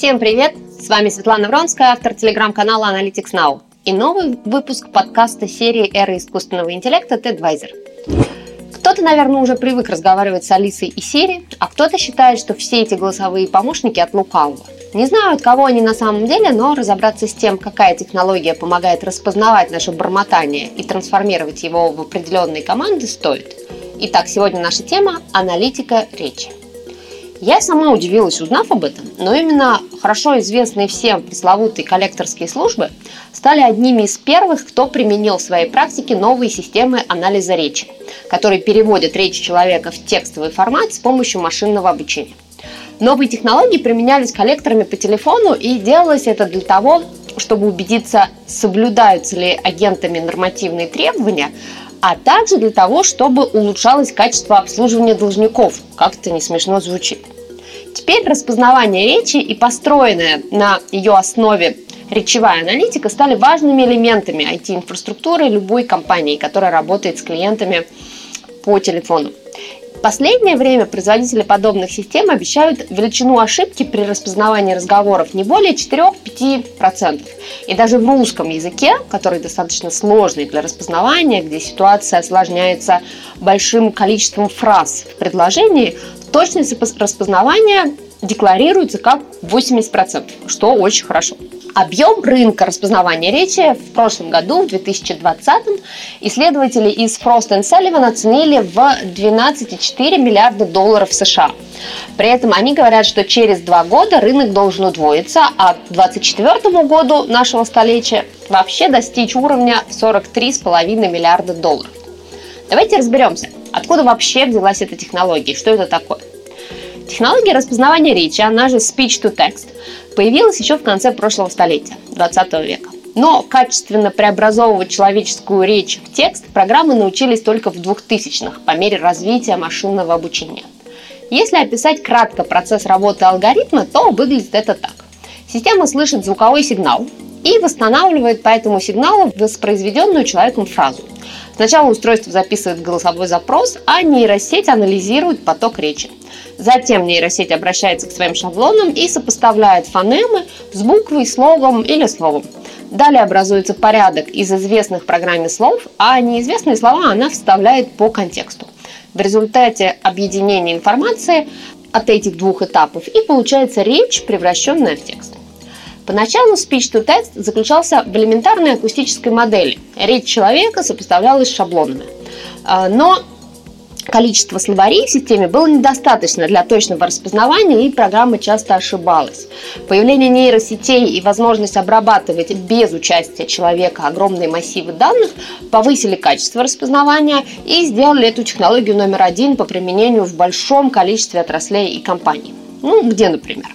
Всем привет! С вами Светлана Вронская, автор телеграм-канала Analytics Now и новый выпуск подкаста серии «Эра искусственного интеллекта TEDvisor». Кто-то, наверное, уже привык разговаривать с Алисой и Сири, а кто-то считает, что все эти голосовые помощники от лукавого. Не знаю, от кого они на самом деле, но разобраться с тем, какая технология помогает распознавать наше бормотание и трансформировать его в определенные команды, стоит. Итак, сегодня наша тема – аналитика речи. Я сама удивилась, узнав об этом, но именно хорошо известные всем пресловутые коллекторские службы стали одними из первых, кто применил в своей практике новые системы анализа речи, которые переводят речь человека в текстовый формат с помощью машинного обучения. Новые технологии применялись коллекторами по телефону, и делалось это для того, чтобы убедиться, соблюдаются ли агентами нормативные требования, а также для того, чтобы улучшалось качество обслуживания должников, как это не смешно звучит. Теперь распознавание речи и построенная на ее основе речевая аналитика стали важными элементами IT-инфраструктуры любой компании, которая работает с клиентами по телефону. В последнее время производители подобных систем обещают величину ошибки при распознавании разговоров не более 4-5%. И даже в русском языке, который достаточно сложный для распознавания, где ситуация осложняется большим количеством фраз в предложении, точность распознавания декларируется как 80%, что очень хорошо. Объем рынка распознавания речи в прошлом году, в 2020, исследователи из Frost Sullivan оценили в 12,4 миллиарда долларов США. При этом они говорят, что через два года рынок должен удвоиться, а к 2024 году нашего столетия вообще достичь уровня 43,5 миллиарда долларов. Давайте разберемся, откуда вообще взялась эта технология, что это такое. Технология распознавания речи, она же speech-to-text, появилась еще в конце прошлого столетия, 20 века. Но качественно преобразовывать человеческую речь в текст программы научились только в 2000-х по мере развития машинного обучения. Если описать кратко процесс работы алгоритма, то выглядит это так. Система слышит звуковой сигнал и восстанавливает по этому сигналу воспроизведенную человеком фразу. Сначала устройство записывает голосовой запрос, а нейросеть анализирует поток речи. Затем нейросеть обращается к своим шаблонам и сопоставляет фонемы с буквой, словом или словом. Далее образуется порядок из известных программе слов, а неизвестные слова она вставляет по контексту. В результате объединения информации от этих двух этапов и получается речь, превращенная в текст. Поначалу speech-to-text заключался в элементарной акустической модели. Речь человека сопоставлялась с шаблонами. А, но количество словарей в системе было недостаточно для точного распознавания, и программа часто ошибалась. Появление нейросетей и возможность обрабатывать без участия человека огромные массивы данных повысили качество распознавания и сделали эту технологию номер один по применению в большом количестве отраслей и компаний. Ну, где, например?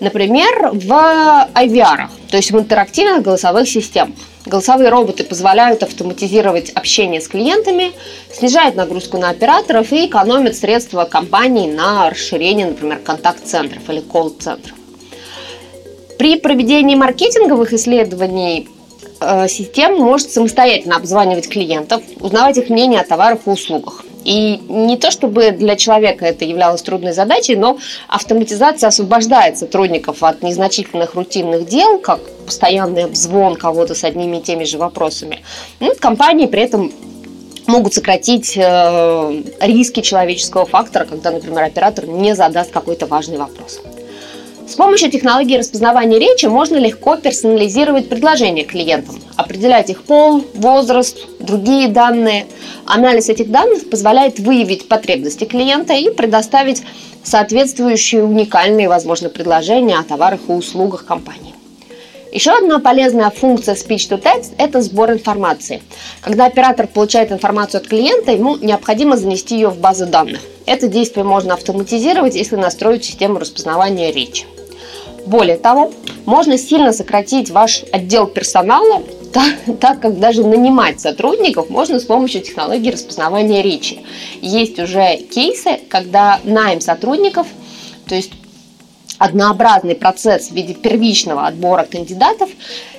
Например, в IVR, то есть в интерактивных голосовых системах. Голосовые роботы позволяют автоматизировать общение с клиентами, снижают нагрузку на операторов и экономят средства компании на расширение, например, контакт-центров или колл-центров. При проведении маркетинговых исследований э, система может самостоятельно обзванивать клиентов, узнавать их мнение о товарах и услугах. И не то чтобы для человека это являлось трудной задачей, но автоматизация освобождает сотрудников от незначительных рутинных дел, как постоянный обзвон кого-то с одними и теми же вопросами. Ну, компании при этом могут сократить э, риски человеческого фактора, когда, например, оператор не задаст какой-то важный вопрос. С помощью технологии распознавания речи можно легко персонализировать предложения клиентам, определять их пол, возраст, другие данные. Анализ этих данных позволяет выявить потребности клиента и предоставить соответствующие уникальные, возможно, предложения о товарах и услугах компании. Еще одна полезная функция speech-to-text – это сбор информации. Когда оператор получает информацию от клиента, ему необходимо занести ее в базу данных. Это действие можно автоматизировать, если настроить систему распознавания речи. Более того, можно сильно сократить ваш отдел персонала, так, так как даже нанимать сотрудников можно с помощью технологии распознавания речи. Есть уже кейсы, когда найм сотрудников, то есть однообразный процесс в виде первичного отбора кандидатов,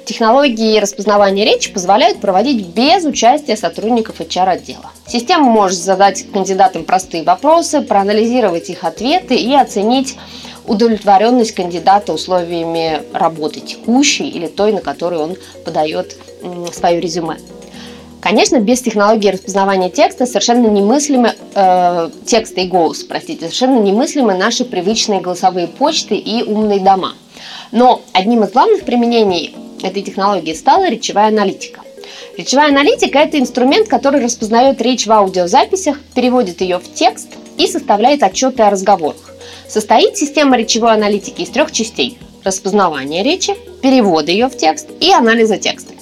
технологии распознавания речи позволяют проводить без участия сотрудников HR-отдела. Система может задать кандидатам простые вопросы, проанализировать их ответы и оценить удовлетворенность кандидата условиями работы текущей или той, на которую он подает свое резюме. Конечно, без технологии распознавания текста совершенно немыслимы э, текста и голос, простите, совершенно немыслимы наши привычные голосовые почты и умные дома. Но одним из главных применений этой технологии стала речевая аналитика. Речевая аналитика – это инструмент, который распознает речь в аудиозаписях, переводит ее в текст и составляет отчеты о разговорах. Состоит система речевой аналитики из трех частей – распознавание речи, перевода ее в текст и анализа текста.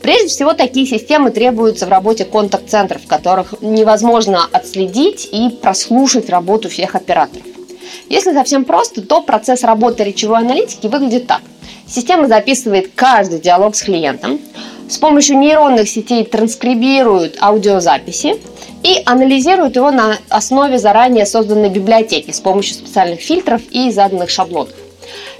Прежде всего, такие системы требуются в работе контакт-центров, в которых невозможно отследить и прослушать работу всех операторов. Если совсем просто, то процесс работы речевой аналитики выглядит так. Система записывает каждый диалог с клиентом, с помощью нейронных сетей транскрибирует аудиозаписи и анализирует его на основе заранее созданной библиотеки с помощью специальных фильтров и заданных шаблонов.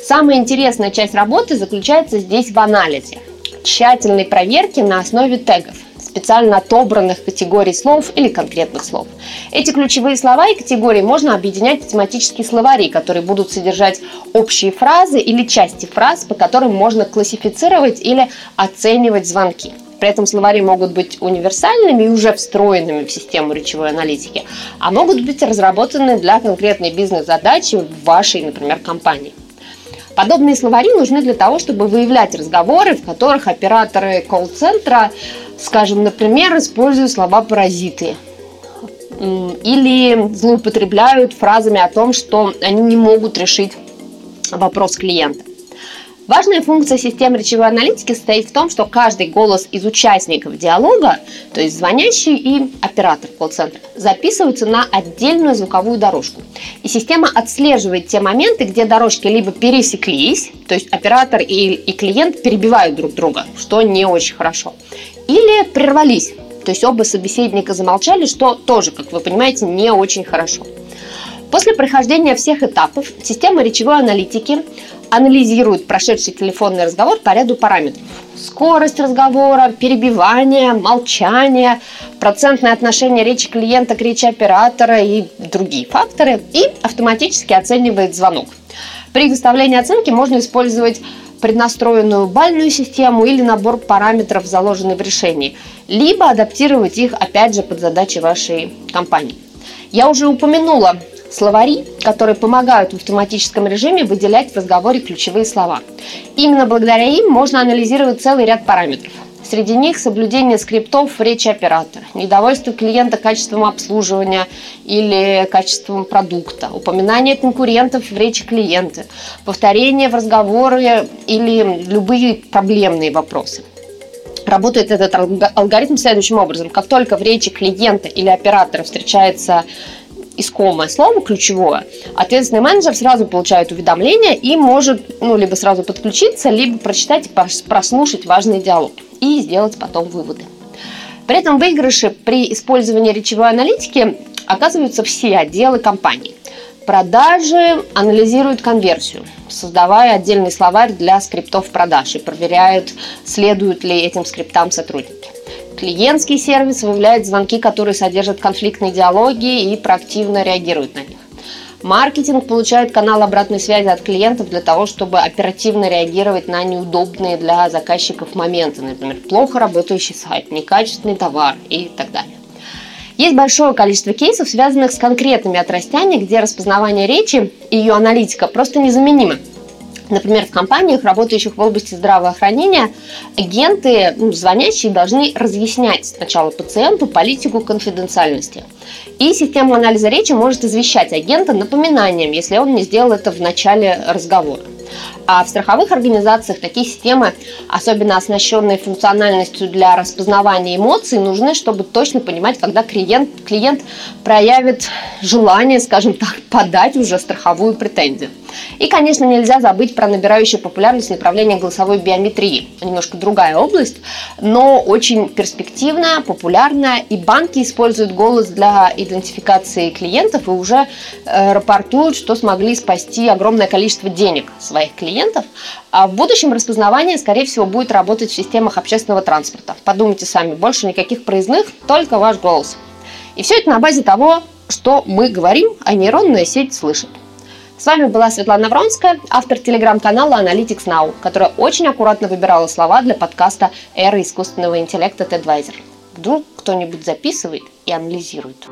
Самая интересная часть работы заключается здесь в анализе – тщательной проверки на основе тегов специально отобранных категорий слов или конкретных слов. Эти ключевые слова и категории можно объединять в тематические словари, которые будут содержать общие фразы или части фраз, по которым можно классифицировать или оценивать звонки. При этом словари могут быть универсальными и уже встроенными в систему речевой аналитики, а могут быть разработаны для конкретной бизнес-задачи в вашей, например, компании. Подобные словари нужны для того, чтобы выявлять разговоры, в которых операторы колл-центра, скажем, например, используют слова «паразиты» или злоупотребляют фразами о том, что они не могут решить вопрос клиента. Важная функция системы речевой аналитики состоит в том, что каждый голос из участников диалога, то есть звонящий и оператор колл-центра, записываются на отдельную звуковую дорожку. И система отслеживает те моменты, где дорожки либо пересеклись, то есть оператор и, и клиент перебивают друг друга, что не очень хорошо, или прервались, то есть оба собеседника замолчали, что тоже, как вы понимаете, не очень хорошо. После прохождения всех этапов система речевой аналитики анализирует прошедший телефонный разговор по ряду параметров. Скорость разговора, перебивание, молчание, процентное отношение речи клиента к речи оператора и другие факторы, и автоматически оценивает звонок. При выставлении оценки можно использовать преднастроенную бальную систему или набор параметров, заложенный в решении, либо адаптировать их, опять же, под задачи вашей компании. Я уже упомянула словари, которые помогают в автоматическом режиме выделять в разговоре ключевые слова. Именно благодаря им можно анализировать целый ряд параметров. Среди них соблюдение скриптов в речи оператора, недовольство клиента качеством обслуживания или качеством продукта, упоминание конкурентов в речи клиента, повторение в разговоре или любые проблемные вопросы. Работает этот алгоритм следующим образом. Как только в речи клиента или оператора встречается искомое слово, ключевое, ответственный менеджер сразу получает уведомление и может ну, либо сразу подключиться, либо прочитать прослушать важный диалог и сделать потом выводы. При этом выигрыши при использовании речевой аналитики оказываются все отделы компании. Продажи анализируют конверсию, создавая отдельный словарь для скриптов продаж и проверяют, следуют ли этим скриптам сотрудники. Клиентский сервис выявляет звонки, которые содержат конфликтные диалоги и проактивно реагирует на них. Маркетинг получает канал обратной связи от клиентов для того, чтобы оперативно реагировать на неудобные для заказчиков моменты, например, плохо работающий сайт, некачественный товар и так далее. Есть большое количество кейсов, связанных с конкретными отрастями, где распознавание речи и ее аналитика просто незаменимы. Например, в компаниях, работающих в области здравоохранения, агенты, ну, звонящие, должны разъяснять сначала пациенту политику конфиденциальности. И система анализа речи может извещать агента напоминанием, если он не сделал это в начале разговора. А в страховых организациях такие системы, особенно оснащенные функциональностью для распознавания эмоций, нужны, чтобы точно понимать, когда клиент, клиент проявит желание, скажем так, подать уже страховую претензию. И, конечно, нельзя забыть про набирающую популярность направление голосовой биометрии. Немножко другая область, но очень перспективная, популярная. И банки используют голос для идентификации клиентов и уже э, рапортуют, что смогли спасти огромное количество денег своих клиентов. А в будущем распознавание, скорее всего, будет работать в системах общественного транспорта. Подумайте сами, больше никаких проездных, только ваш голос. И все это на базе того, что мы говорим, а нейронная сеть слышит. С вами была Светлана Вронская, автор телеграм-канала Analytics Now, которая очень аккуратно выбирала слова для подкаста «Эра искусственного интеллекта TEDvisor». Вдруг кто-нибудь записывает и анализирует.